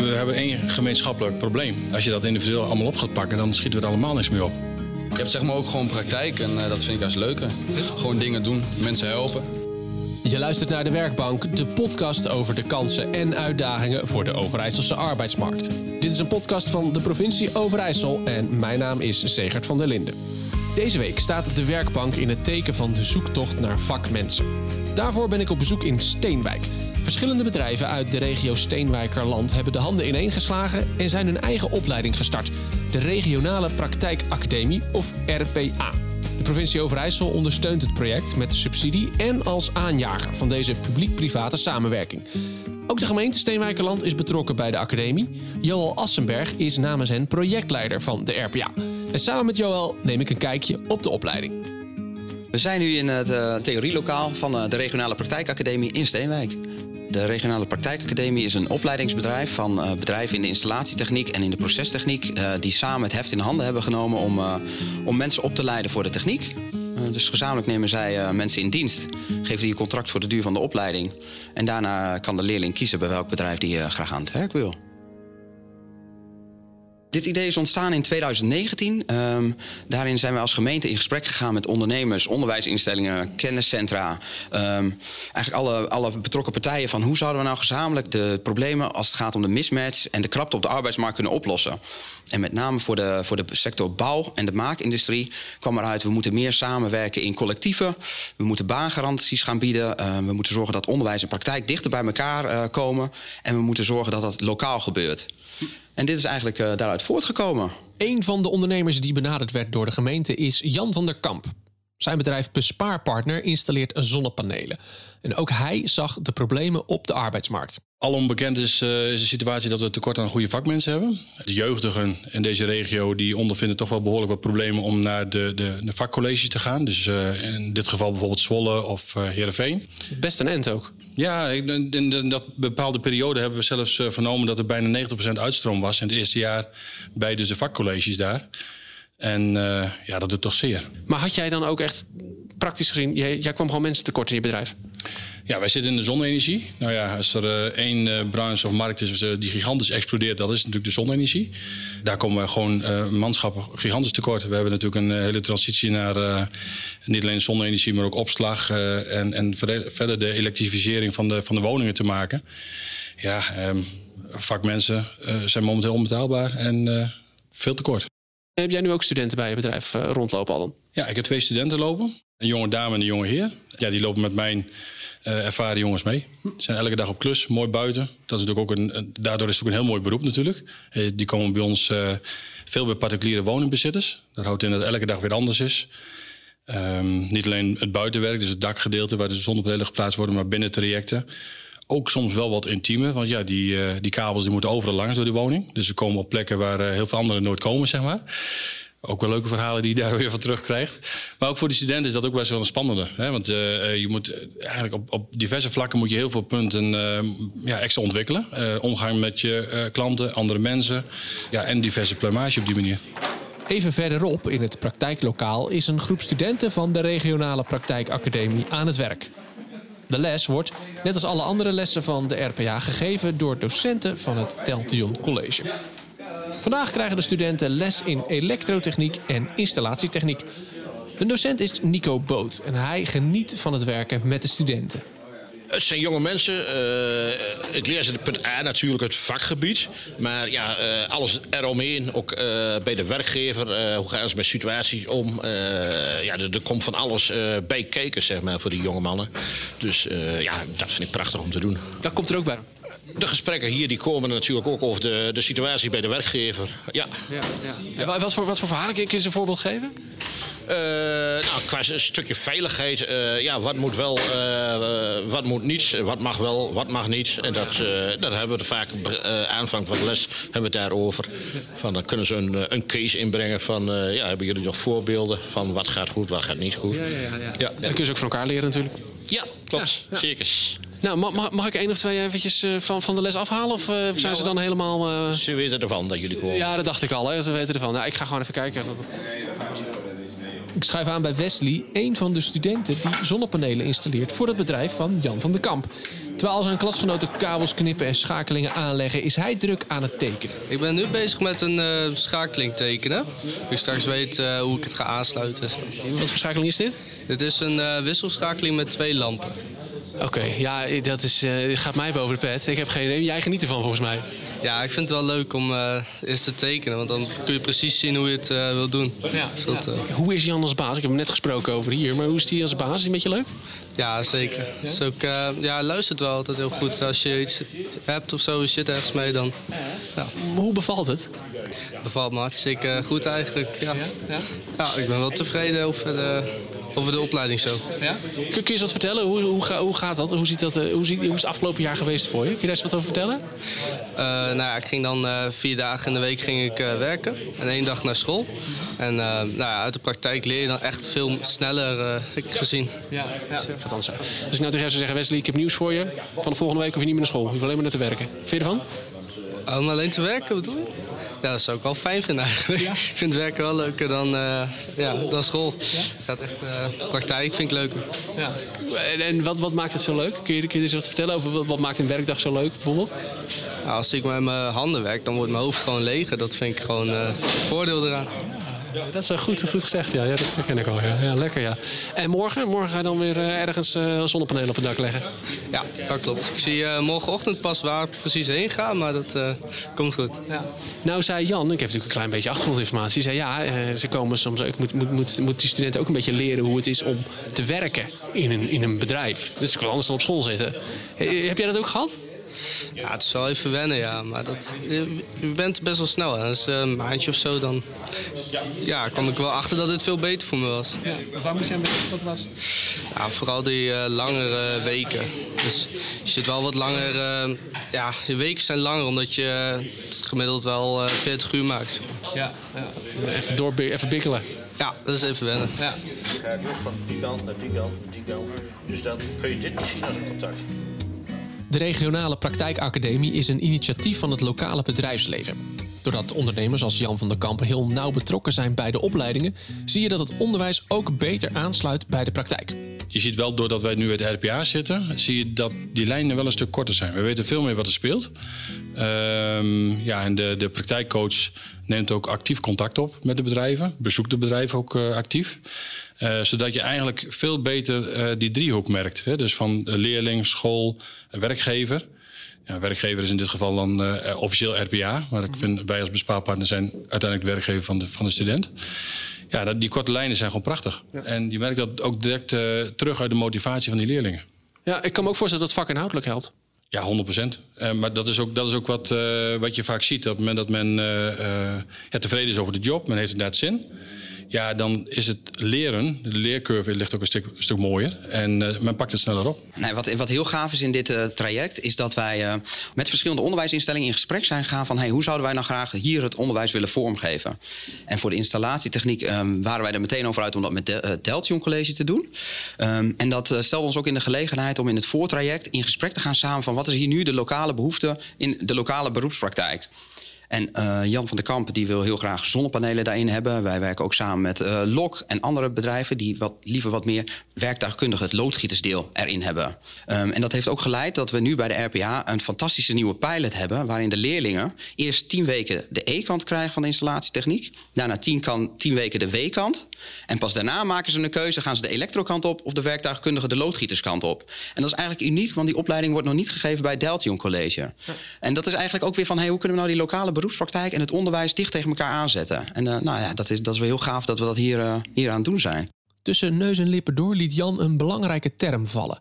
We hebben één gemeenschappelijk probleem. Als je dat individueel allemaal op gaat pakken, dan schieten we er allemaal niks meer op. Je hebt zeg maar ook gewoon praktijk en uh, dat vind ik juist leuk. Gewoon dingen doen, mensen helpen. Je luistert naar De Werkbank, de podcast over de kansen en uitdagingen voor de Overijsselse arbeidsmarkt. Dit is een podcast van de provincie Overijssel en mijn naam is Segert van der Linden. Deze week staat De Werkbank in het teken van de zoektocht naar vakmensen. Daarvoor ben ik op bezoek in Steenwijk. Verschillende bedrijven uit de regio Steenwijkerland hebben de handen ineengeslagen en zijn hun eigen opleiding gestart. De Regionale Praktijkacademie of RPA. De provincie Overijssel ondersteunt het project met subsidie en als aanjager van deze publiek-private samenwerking. Ook de gemeente Steenwijkerland is betrokken bij de academie. Joel Assenberg is namens hen projectleider van de RPA. En samen met Joel neem ik een kijkje op de opleiding. We zijn nu in het uh, theorielokaal van uh, de Regionale Praktijkacademie in Steenwijk. De Regionale Praktijkacademie is een opleidingsbedrijf van uh, bedrijven in de installatietechniek en in de procestechniek. die samen het heft in handen hebben genomen om, om mensen op te leiden voor de techniek. dus gezamenlijk nemen zij mensen in dienst, geven die een contract voor de duur van de opleiding. En daarna kan de leerling kiezen bij welk bedrijf die graag aan het werk wil. Dit idee is ontstaan in 2019. Um, daarin zijn we als gemeente in gesprek gegaan met ondernemers, onderwijsinstellingen, kenniscentra. Um, eigenlijk alle, alle betrokken partijen van hoe zouden we nou gezamenlijk de problemen als het gaat om de mismatch en de krapte op de arbeidsmarkt kunnen oplossen. En met name voor de, voor de sector bouw en de maakindustrie kwam eruit... we moeten meer samenwerken in collectieven. We moeten baangaranties gaan bieden. Uh, we moeten zorgen dat onderwijs en praktijk dichter bij elkaar uh, komen. En we moeten zorgen dat dat lokaal gebeurt. En dit is eigenlijk uh, daaruit voortgekomen. Een van de ondernemers die benaderd werd door de gemeente is Jan van der Kamp. Zijn bedrijf Bespaarpartner installeert zonnepanelen. En ook hij zag de problemen op de arbeidsmarkt. Al onbekend is, uh, is de situatie dat we tekort aan goede vakmensen hebben. De jeugdigen in deze regio die ondervinden toch wel behoorlijk wat problemen om naar de, de, de vakcolleges te gaan. Dus uh, in dit geval bijvoorbeeld Zwolle of uh, Heerenveen. Best een end ook. Ja, in, in dat bepaalde periode hebben we zelfs vernomen dat er bijna 90% uitstroom was in het eerste jaar bij dus de vakcolleges daar. En ja, dat doet toch zeer. Maar had jij dan ook echt praktisch gezien, jij, jij kwam gewoon mensen tekort in je bedrijf? Ja, wij zitten in de zonne-energie. Nou ja, als er uh, één uh, branche of markt is uh, die gigantisch explodeert, dat is natuurlijk de zonne-energie. Daar komen we gewoon manschappen gigantisch tekort. We hebben natuurlijk een hele transitie naar niet alleen zonne-energie, maar ook opslag en, en verder de elektrificering van de, van de woningen te maken. Ja, um, vakmensen zijn momenteel onbetaalbaar en veel tekort. Heb jij nu ook studenten bij je bedrijf rondlopen al dan? Ja, ik heb twee studenten lopen. Een jonge dame en een jonge heer. Ja, die lopen met mijn uh, ervaren jongens mee. Ze zijn elke dag op klus, mooi buiten. Dat is natuurlijk ook een, daardoor is het ook een heel mooi beroep natuurlijk. Uh, die komen bij ons veel bij particuliere woningbezitters. Dat houdt in dat elke dag weer anders is. Um, niet alleen het buitenwerk, dus het dakgedeelte waar de zonnepanelen geplaatst worden, maar binnen trajecten. Ook soms wel wat intiemer, want ja, die, die kabels die moeten overal langs door die woning. Dus ze komen op plekken waar heel veel anderen nooit komen, zeg maar. Ook wel leuke verhalen die je daar weer van terugkrijgt. Maar ook voor de studenten is dat ook best wel een spannende. Hè? Want uh, je moet eigenlijk op, op, diverse vlakken moet je heel veel punten ja, extra ontwikkelen. Omgang met je klanten, andere mensen. Ja, en diverse plumage op die manier. Even verderop in het praktijklokaal is een groep studenten van de regionale praktijkacademie aan het werk. De les wordt, net als alle andere lessen van de RPA, gegeven door docenten van het Teltion College. Vandaag krijgen de studenten les in elektrotechniek en installatietechniek. Een docent is Nico Boot en hij geniet van het werken met de studenten. Het zijn jonge mensen. Uh, ik leer ze punt A natuurlijk het vakgebied. Maar ja, uh, alles eromheen. Ook uh, bij de werkgever. hoe gaan ze met situaties om? ja, er, er, komt van alles bij kijken, zeg maar, voor die jonge mannen. Dus ja, dat vind ik prachtig om te doen. Dat komt er ook bij. De gesprekken hier die komen natuurlijk ook over de, de situatie bij de werkgever. Ja. ja, ja. En wat, voor, wat voor verhalen kun je eens een voorbeeld geven? Uh, nou, qua een stukje veiligheid. Uh, ja, wat moet wel, uh, wat moet niet. Wat mag wel, wat mag niet. En dat, dat hebben we vaak aanvang van de les hebben we het daarover. Van, dan kunnen ze een, een case inbrengen van... ja, hebben jullie nog voorbeelden van wat gaat goed, wat gaat niet goed. Ja, ja, ja. ja. ja. En dan kun je ze ook van elkaar leren natuurlijk. Ja, klopt. Zeker. Nou, mag, mag ik één of twee eventjes van, van de les afhalen? Of zijn ze dan helemaal... Ze weten ervan dat jullie komen. Ja, dat dacht ik al. Hè. Ze weten ervan. Nou, ik ga gewoon even kijken. Ik schuif aan bij Wesley, een van de studenten die zonnepanelen installeert voor het bedrijf van Jan van der Kamp. Terwijl zijn klasgenoten kabels knippen en schakelingen aanleggen, is hij druk aan het tekenen. Ik ben nu bezig met een uh, schakeling tekenen. Ik straks weet uh, hoe ik het ga aansluiten. Wat voor schakeling is dit? Dit is een uh, wisselschakeling met twee lampen. Oké, okay, ja, dat is, gaat mij boven de pet. Ik heb geen idee. Jij geniet ervan volgens mij. Ja, ik vind het wel leuk om eens te tekenen. Want dan kun je precies zien hoe je het wil doen. Ja, dus dat, ja. Hoe is Jan als baas? Ik heb hem net gesproken over hier. Maar hoe is hij als baas? Is hij een beetje leuk? Ja, zeker. Ja? Dus ook, uh, ja, luistert wel altijd heel goed. Als je iets hebt of zo, je zit ergens mee, dan... Ja. Hoe bevalt het? Bevalt me hartstikke goed eigenlijk, ja. Ja, ja? ik ben wel tevreden over de, over de opleiding zo. Ja? Kun, kun je eens wat vertellen? Hoe, hoe, hoe gaat dat? Hoe, ziet dat uh, hoe, ziet, hoe is het afgelopen jaar geweest voor je? Kun je daar eens wat over vertellen? Uh, nou ja, ik ging dan vier dagen in de week ging ik, werken. En één dag naar school. En nou ja, uit de praktijk leer je dan echt veel sneller, heb ik gezien. Ja, ja. Dus ik nou tegen jou zou zeggen, Wesley, ik heb nieuws voor je. Van de volgende week hoef je niet meer naar school. Je hoeft alleen maar naar te werken. Vind je ervan? Om alleen te werken, bedoel je? Ja, dat zou ik wel fijn vinden eigenlijk. Ja? Ik vind werken wel leuker dan, uh, ja, dan school. Ja? Gaat echt, uh, praktijk vind ik leuker. Ja. En, en, wat, wat maakt het zo leuk? Kun je, kun je eens wat vertellen over wat, wat maakt een werkdag zo leuk bijvoorbeeld? Nou, als ik met mijn handen werk, dan wordt mijn hoofd gewoon leger. Dat vind ik gewoon uh, het voordeel eraan. Dat is goed, goed gezegd, ja. ja dat herken ik wel. Ja. ja. lekker, ja. En morgen? Morgen ga je dan weer uh, ergens uh, zonnepanelen op het dak leggen? Ja, dat klopt. Ik zie uh, morgenochtend pas waar ik precies heen ga, maar dat komt goed. Ja. Nou zei Jan, ik heb natuurlijk een klein beetje achtergrondinformatie, zei ja, ze komen soms, ik moet, moet, moet, moet die studenten ook een beetje leren hoe het is om te werken in een, in een bedrijf. Dus ik wil anders dan op school zitten. Heb jij dat ook gehad? Ja, het is wel even wennen, ja. Maar dat, je bent best wel snel. Hè. Dus een maandje of zo, dan ja, kwam ik wel achter dat het veel beter voor me was. Ja, waar moest je aan Wat was? Ja, vooral die uh, langere weken. Dus je zit wel wat langer... Uh, ja, je weken zijn langer, omdat je gemiddeld wel uh, 40 uur maakt. Ja, ja. Even, door, even bikkelen. Ja, dat is even wennen. Ja. Je gaat van die kant naar die kant, die kant. Dus dan kun je dit niet zien als een contact. De regionale praktijkacademie is een initiatief van het lokale bedrijfsleven. Doordat ondernemers als Jan van der Kamp heel nauw betrokken zijn bij de opleidingen, zie je dat het onderwijs ook beter aansluit bij de praktijk. Je ziet wel, doordat wij nu het RPA zitten, zie je dat die lijnen wel een stuk korter zijn. We weten veel meer wat er speelt. Um, ja, en de, de praktijkcoach neemt ook actief contact op met de bedrijven, bezoekt de bedrijven ook uh, actief. Uh, zodat je eigenlijk veel beter uh, die driehoek merkt. Hè? Dus van leerling, school, werkgever. Ja, werkgever is in dit geval dan officieel RPA. Maar ik vind wij als bespaarpartner zijn uiteindelijk de werkgever van de, van de student. Ja, die korte lijnen zijn gewoon prachtig. Ja. En je merkt dat ook direct uh, terug uit de motivatie van die leerlingen. Ja, ik kan me ook voorstellen dat het vak inhoudelijk helpt. Ja, 100 procent. Uh, maar dat is ook, dat is ook wat, uh, wat je vaak ziet. Op het moment dat men ja, tevreden is over de job, men heeft inderdaad zin ja, dan is het leren, de leercurve ligt ook een stuk, stuk mooier. En uh, men pakt het sneller op. Nee, wat, wat heel gaaf is in dit uh, traject, is dat wij uh, met verschillende onderwijsinstellingen in gesprek zijn gegaan van hey, hoe zouden wij nou graag hier het onderwijs willen vormgeven. En voor de installatietechniek um, waren wij er meteen over uit om dat met de, Deltion College te doen. Um, en dat stelde ons ook in de gelegenheid om in het voortraject in gesprek te gaan samen van wat is hier nu de lokale behoefte in de lokale beroepspraktijk. En uh, Jan van der Kamp die wil heel graag zonnepanelen daarin hebben. Wij werken ook samen met uh, LOK en andere bedrijven... die wat, liever wat meer werktuigkundig het loodgietersdeel erin hebben. Um, en dat heeft ook geleid dat we nu bij de RPA een fantastische nieuwe pilot hebben... waarin de leerlingen eerst tien weken de E-kant krijgen van de installatietechniek. Daarna tien, kan, tien weken de W-kant. En pas daarna maken ze een keuze, gaan ze de elektrokant op... of de werktuigkundige de loodgieterskant op. En dat is eigenlijk uniek, want die opleiding wordt nog niet gegeven bij Deltion College. Ja. En dat is eigenlijk ook weer van, hey, hoe kunnen we nou die lokale beroepspraktijk en het onderwijs dicht tegen elkaar aanzetten. En uh, nou ja, dat is, dat is wel heel gaaf dat we dat hier, uh, hier aan het doen zijn. Tussen neus en lippen door liet Jan een belangrijke term vallen: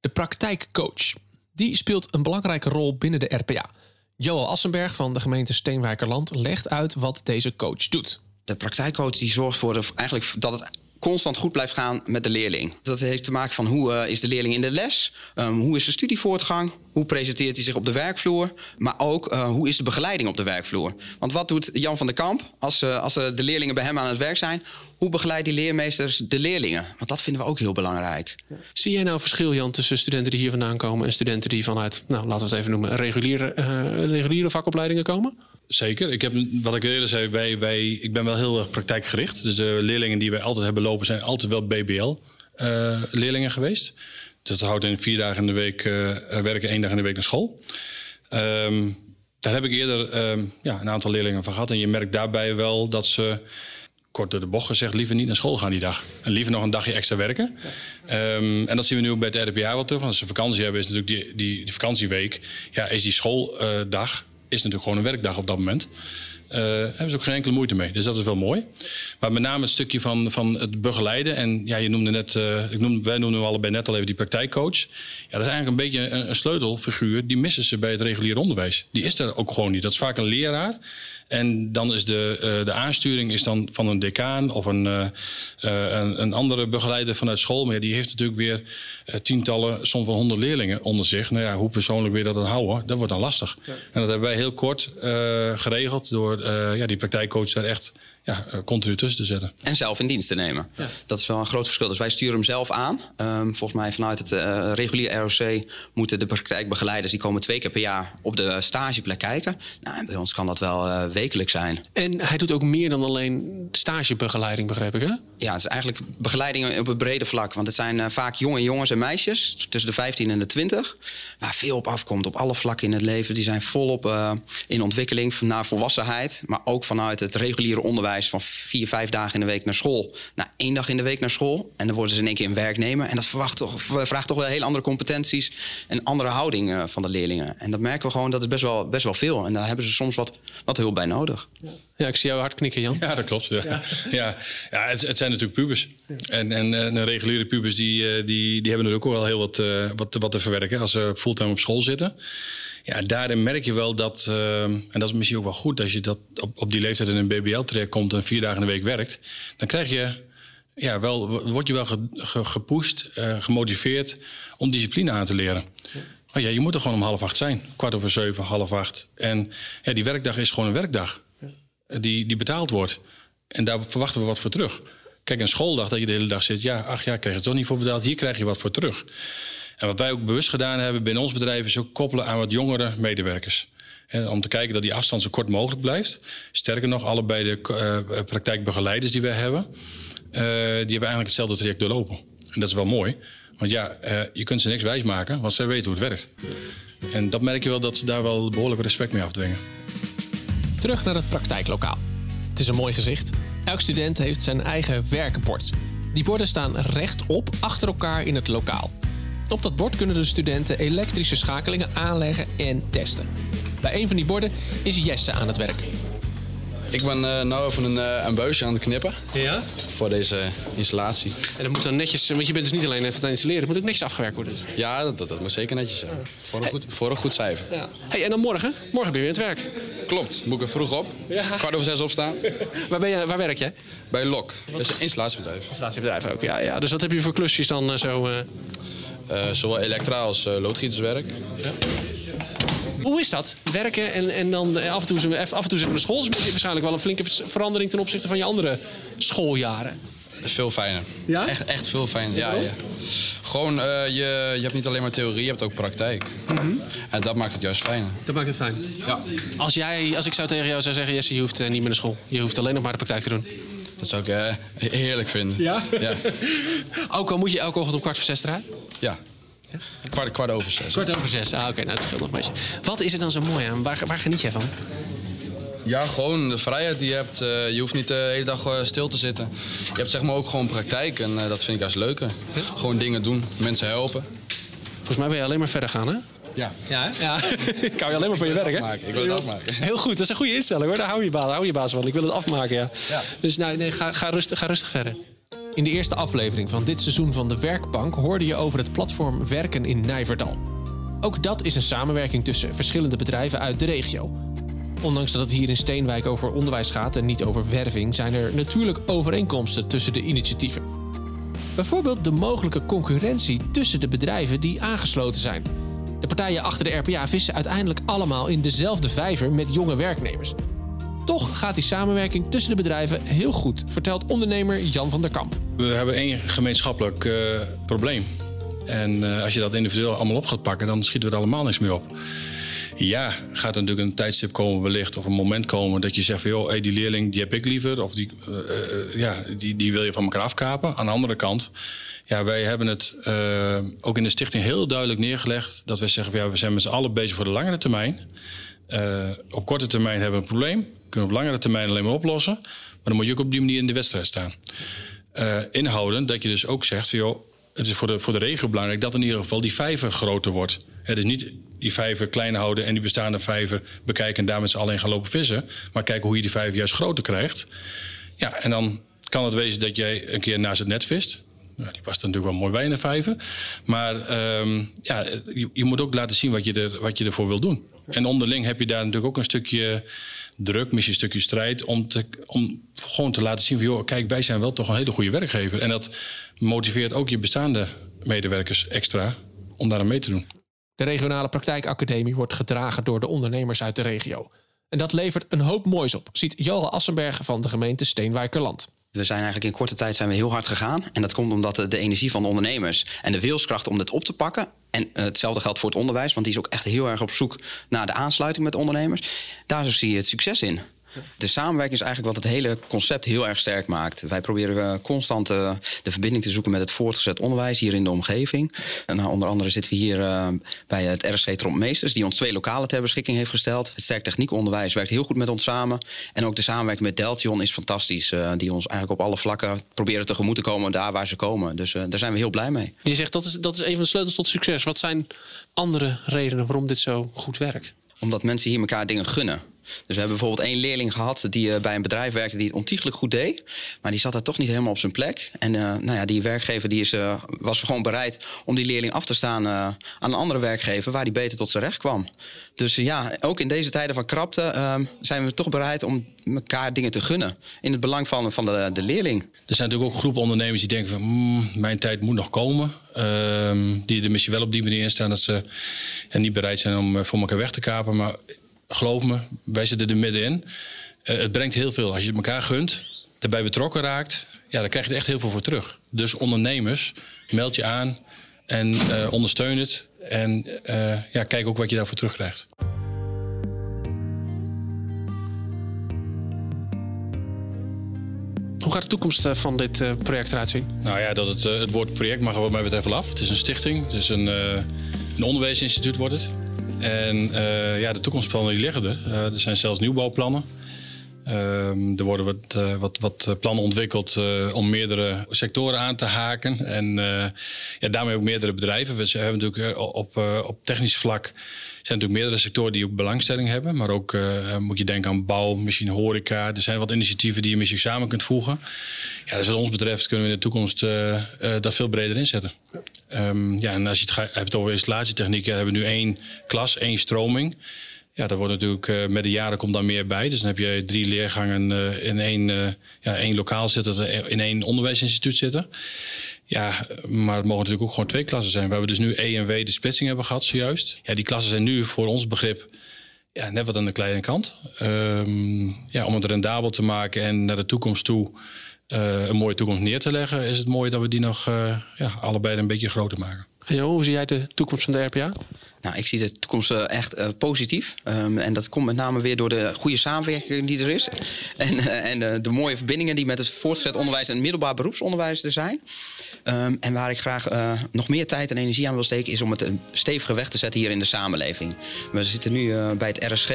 de praktijkcoach. Die speelt een belangrijke rol binnen de RPA. Joel Assenberg van de gemeente Steenwijkerland legt uit wat deze coach doet. De praktijkcoach die zorgt voor de, eigenlijk dat het constant goed blijft gaan met de leerling. Dat heeft te maken van hoe uh, is de leerling in de les, um, hoe is de studievoortgang, hoe presenteert hij zich op de werkvloer, maar ook uh, hoe is de begeleiding op de werkvloer. Want wat doet Jan van der Kamp als, uh, als de leerlingen bij hem aan het werk zijn? Hoe begeleidt die leermeesters de leerlingen? Want dat vinden we ook heel belangrijk. Zie jij nou verschil, Jan, tussen studenten die hier vandaan komen en studenten die vanuit, nou, laten we het even noemen, reguliere, reguliere vakopleidingen komen? Zeker. Ik heb, wat ik eerder zei, bij, bij, ik ben wel heel erg praktijkgericht. Dus de leerlingen die wij altijd hebben lopen zijn altijd wel BBL-leerlingen eh, geweest. Dus dat houdt in vier dagen in de week eh, werken, één dag in de week naar school. Ehm, daar heb ik eerder ehm, ja, een aantal leerlingen van gehad. En je merkt daarbij wel dat ze, kort door de bocht gezegd, liever niet naar school gaan die dag. En liever nog een dagje extra werken. Ehm, en dat zien we nu ook bij het RPA wel terug. Want als ze vakantie hebben, is natuurlijk die, die, die vakantieweek. Ja, is die schooldag is natuurlijk gewoon een werkdag op dat moment. Uh, hebben ze ook geen enkele moeite mee. Dus dat is wel mooi. Maar met name het stukje van, van het begeleiden. En ja, je noemde net, uh, ik noemde, wij noemden allebei net al even die praktijkcoach. Ja, dat is eigenlijk een beetje een, een sleutelfiguur. Die missen ze bij het regulier onderwijs. Die is er ook gewoon niet. Dat is vaak een leraar. En dan is de, uh, de aansturing is dan van een decaan of een, een, een, andere begeleider vanuit school. Maar die heeft natuurlijk weer tientallen, soms wel honderd leerlingen onder zich. Nou ja, hoe persoonlijk weer dat dan houden, dat wordt dan lastig. Ja. En dat hebben wij heel kort geregeld door ja, die praktijkcoach daar echt ja, uh, continu tussen te zetten. En zelf in dienst te nemen. Ja. Dat is wel een groot verschil. Dus wij sturen hem zelf aan. Um, volgens mij vanuit het uh, regulier ROC moeten de praktijkbegeleiders... die komen twee keer per jaar op de stageplek kijken. Nou, en bij ons kan dat wel uh, wekelijk zijn. En hij doet ook meer dan alleen stagebegeleiding, begrijp ik, hè? Ja, het is eigenlijk begeleiding op het brede vlak. Want het zijn vaak jonge jongens en meisjes... tussen de 15 en de 20... waar veel op afkomt op alle vlakken in het leven. Die zijn volop in ontwikkeling naar volwassenheid... maar ook vanuit het reguliere onderwijs van vier, vijf dagen in de week naar school. naar één dag in de week naar school. En dan worden ze in één keer een werknemer. En dat verwacht toch, vraagt toch wel hele andere competenties en andere houding uh, van de leerlingen. En dat merken we gewoon, dat is best wel, best wel veel. En daar hebben ze soms wat, wat hulp bij nodig. Ja. Ja ik zie jou hard knikken, Jan. Ja, dat klopt. Ja. Ja. ja. ja het, het, zijn natuurlijk pubers. En, en uh, een reguliere pubers die, uh, die, die hebben er ook wel heel wat, wat, wat te verwerken als ze fulltime op school zitten. Ja, daarin merk je wel dat, uh, en dat is misschien ook wel goed, als je dat op, op die leeftijd in een BBL terechtkomt en vier dagen in de week werkt, dan krijg je, ja, wel, word je wel ge, ge, gepusht, uh, gemotiveerd om discipline aan te leren. Ja. Maar ja, je moet er gewoon om half acht zijn, kwart over zeven, half acht. En ja, die werkdag is gewoon een werkdag. Die, die betaald wordt. En daar verwachten we wat voor terug. Kijk, een schooldag dat je de hele dag zit, ja, ach ja, krijg je toch niet voor betaald, hier krijg je wat voor terug. En wat wij ook bewust gedaan hebben binnen ons bedrijf is ook koppelen aan wat jongere medewerkers. En om te kijken dat die afstand zo kort mogelijk blijft. Sterker nog, allebei de uh, praktijkbegeleiders die we hebben, uh, die hebben eigenlijk hetzelfde traject doorlopen. En dat is wel mooi. Want ja, uh, je kunt ze niks wijsmaken, want zij weten hoe het werkt. En dat merk je wel dat ze daar wel behoorlijk respect mee afdwingen. Terug naar het praktijklokaal. Het is een mooi gezicht. Elk student heeft zijn eigen werkbord. Die borden staan rechtop achter elkaar in het lokaal. Op dat bord kunnen de studenten elektrische schakelingen aanleggen en testen. Bij een van die borden is Jesse aan het werk. Ik ben uh, nou even een, uh, een buisje aan het knippen. Ja? Voor deze installatie. En dat moet dan netjes, want je bent dus niet alleen even aan het installeren, het moet ook netjes afgewerkt worden. Dus. Ja, dat, dat, dat, moet zeker netjes zijn. Voor, een goed, voor een goed cijfer. Ja. Hey, en dan morgen? Morgen ben je weer aan het werk. Klopt, moet ik er vroeg op. Ja. Kwart over zes opstaan. waar, ben je, waar werk jij? Bij LOK, dat is een installatiebedrijf. Installatiebedrijf ook, ja. ja. Dus wat heb je voor klusjes dan uh, zo? Zowel elektra als loodgieterswerk. Ja. Hoe is dat? Werken en, en dan af en, toe, af en toe even naar school. Is waarschijnlijk wel een flinke verandering ten opzichte van je andere schooljaren. Veel fijner. Ja? Echt, echt veel fijner. Ja, ja. Gewoon, uh, je, je hebt niet alleen maar theorie, je hebt ook praktijk. Mm -hmm. En dat maakt het juist fijner. Dat maakt het fijn. Ja. Als, jij, als ik zou tegen jou zou zeggen, Jesse, je hoeft uh, niet meer naar school. Je hoeft alleen nog maar de praktijk te doen. Dat zou ik uh, heerlijk vinden. Ja? ja. ook al moet je elke ochtend om kwart voor zes eruit? Ja. Ja? Kwart, kwart over zes. Kwart over zes, ah, oké, okay, nou, dat scheelt nog een beetje. Wat is er dan zo mooi aan? Waar, waar geniet jij van? Ja, gewoon de vrijheid die je hebt. Uh, je hoeft niet de hele dag uh, stil te zitten. Je hebt zeg maar ook gewoon praktijk en uh, dat vind ik juist leuker. Huh? Gewoon dingen doen, mensen helpen. Volgens mij wil je alleen maar verder gaan, hè? Ja. Ja, ja. ik hou je alleen maar van je werk, hè? Ik wil het afmaken. Heel goed, dat is een goede instelling, hoor. Daar hou je baas, hou je baas van. Ik wil het afmaken, ja. ja. Dus nou, nee, ga, ga, rustig, ga rustig verder. In de eerste aflevering van dit seizoen van de Werkbank hoorde je over het platform Werken in Nijverdal. Ook dat is een samenwerking tussen verschillende bedrijven uit de regio. Ondanks dat het hier in Steenwijk over onderwijs gaat en niet over werving, zijn er natuurlijk overeenkomsten tussen de initiatieven. Bijvoorbeeld de mogelijke concurrentie tussen de bedrijven die aangesloten zijn. De partijen achter de RPA vissen uiteindelijk allemaal in dezelfde vijver met jonge werknemers. Toch gaat die samenwerking tussen de bedrijven heel goed, vertelt ondernemer Jan van der Kamp. We hebben één gemeenschappelijk uh, probleem. En uh, als je dat individueel allemaal op gaat pakken, dan schieten we er allemaal niks meer op. Ja, gaat er natuurlijk een tijdstip komen wellicht of een moment komen dat je zegt van joh, die leerling die heb ik liever of die, uh, ja, die, die wil je van elkaar afkapen. Aan de andere kant, ja, wij hebben het ook in de stichting heel duidelijk neergelegd dat we zeggen van ja, we zijn met z'n allen bezig voor de langere termijn. op korte termijn hebben we een probleem, kunnen op langere termijn alleen maar oplossen. Maar dan moet je ook op die manier in de wedstrijd staan. inhouden dat je dus ook zegt van joh, het is voor de, voor de regio belangrijk dat in ieder geval die vijver groter wordt. Het is niet die vijver klein houden en die bestaande vijver bekijken en daar met z'n allen gaan lopen vissen. Maar kijken hoe je die vijver juist groter krijgt. Ja, en dan kan het wezen dat jij een keer naast het net vist. Nou, die past natuurlijk wel mooi bij in de vijver. Maar um, ja, je, je, moet ook laten zien wat je, er, wat je ervoor wil doen. En onderling heb je daar natuurlijk ook een stukje druk, misschien een stukje strijd. Om, te, om gewoon te laten zien van, joh, kijk, wij zijn wel toch een hele goede werkgever. En dat motiveert ook je bestaande medewerkers extra om daar aan mee te doen. De regionale praktijkacademie wordt gedragen door de ondernemers uit de regio. En dat levert een hoop moois op, ziet Johan Assenberg van de gemeente Steenwijkerland. We zijn eigenlijk in korte tijd zijn we heel hard gegaan. En dat komt omdat de energie van de ondernemers en de wilskracht om dit op te pakken. En hetzelfde geldt voor het onderwijs, want die is ook echt heel erg op zoek naar de aansluiting met ondernemers. Daar zie je het succes in. De samenwerking is eigenlijk wat het hele concept heel erg sterk maakt. Wij proberen eh, constant uh, de verbinding te zoeken met het voortgezet onderwijs hier in de omgeving. En nou, onder andere zitten we hier uh, bij het RSG Trompmeesters, die ons twee lokalen ter beschikking heeft gesteld. Het sterk techniekonderwijs werkt heel goed met ons samen. En ook de samenwerking met Deltion is fantastisch. die ons eigenlijk op alle vlakken proberen tegemoet te komen daar waar ze komen. Dus daar zijn we heel blij mee. Je zegt dat is, dat is een van de sleutels tot succes. Wat zijn andere redenen waarom dit zo goed werkt? Omdat mensen hier elkaar dingen gunnen. Dus we hebben bijvoorbeeld één leerling gehad die uh, bij een bedrijf werkte die het ontiegelijk goed deed. Maar die zat daar toch niet helemaal op zijn plek. En uh, nou ja, die werkgever die is, uh, was gewoon bereid om die leerling af te staan aan een andere werkgever waar die beter tot zijn recht kwam. Dus ja, ook in deze tijden van krapte ehm, zijn we toch bereid om elkaar dingen te gunnen. In het belang van, van de, de leerling. Er zijn natuurlijk ook groepen ondernemers die denken van mm, mijn tijd moet nog komen. Ehm, die er misschien wel op die manier in staan dat ze niet bereid zijn om voor elkaar weg te kapen. Maar geloof me, wij zitten er middenin. Uh, het brengt heel veel. Als je het elkaar gunt, erbij betrokken raakt, ja, dan krijg je er echt heel veel voor terug. Dus ondernemers, meld je aan en uh, ondersteun het. En uh, ja, kijk ook wat je daarvoor terugkrijgt. Hoe gaat de toekomst van dit project eruit zien? Nou ja, dat het, het woord project mag wat mij betreft wel af. Het is een stichting, het is een, een onderwijsinstituut wordt het. En uh, ja, de toekomstplannen die liggen er. Uh, er zijn zelfs nieuwbouwplannen. Uh, er worden wat, uh, wat, wat plannen ontwikkeld om meerdere sectoren aan te haken. En ja, daarmee ook meerdere bedrijven. We hebben natuurlijk op, op technisch vlak zijn natuurlijk meerdere sectoren die ook belangstelling hebben. Maar ook moet je denken aan bouw, misschien horeca. Er zijn wat initiatieven die je misschien samen kunt voegen. Ja, dus wat ons betreft kunnen we in de toekomst dat veel breder inzetten. Um, ja, en als je het hebt over installatietechniek, hebben we nu één klas, één stroming. Ja, daar wordt natuurlijk uh, met de jaren komt dan meer bij. Dus dan heb je drie leergangen uh, in één, uh, ja, één lokaal zitten, in één onderwijsinstituut zitten. Ja, maar het mogen natuurlijk ook gewoon twee klassen zijn. We dus nu E en W de splitsing hebben gehad zojuist. Ja, die klassen zijn nu voor ons begrip ja, net wat aan de kleine kant. Um, ja, om het rendabel te maken en naar de toekomst toe een mooie toekomst neer te leggen, is het mooi dat we die nog ja, allebei een beetje groter maken. Jo, hoe zie jij de toekomst van de RPA? Nou, ik zie de toekomst uh, echt uh, positief. Um, en dat komt met name weer door de goede samenwerking die er is. En, uh, en de mooie verbindingen die met het voortgezet onderwijs en het middelbaar beroepsonderwijs er zijn. Um, en waar ik graag nog meer tijd en energie aan wil steken, is om het een stevige weg te zetten hier in de samenleving. We zitten nu bij het RSG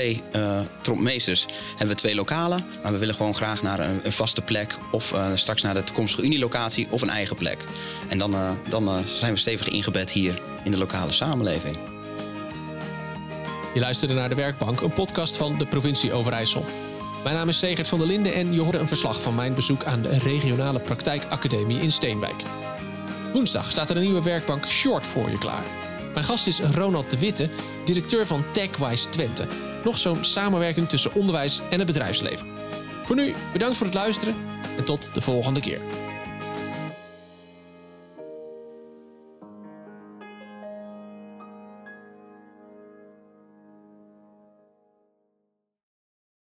Trompmeesters. Hebben we twee lokalen, maar we willen gewoon graag naar een, vaste plek. Of straks naar de toekomstige Unielocatie of een eigen plek. En dan, dan zijn we stevig ingebed hier in de lokale samenleving. Je luisterde naar De Werkbank, een podcast van de provincie Overijssel. Mijn naam is Segert van der Linden en je hoorde een verslag van mijn bezoek aan de regionale praktijkacademie in Steenwijk. Woensdag staat er een nieuwe werkbank Short voor je klaar. Mijn gast is Ronald de Witte, directeur van TechWise Twente. Nog zo'n samenwerking tussen onderwijs en het bedrijfsleven. Voor nu, bedankt voor het luisteren en tot de volgende keer.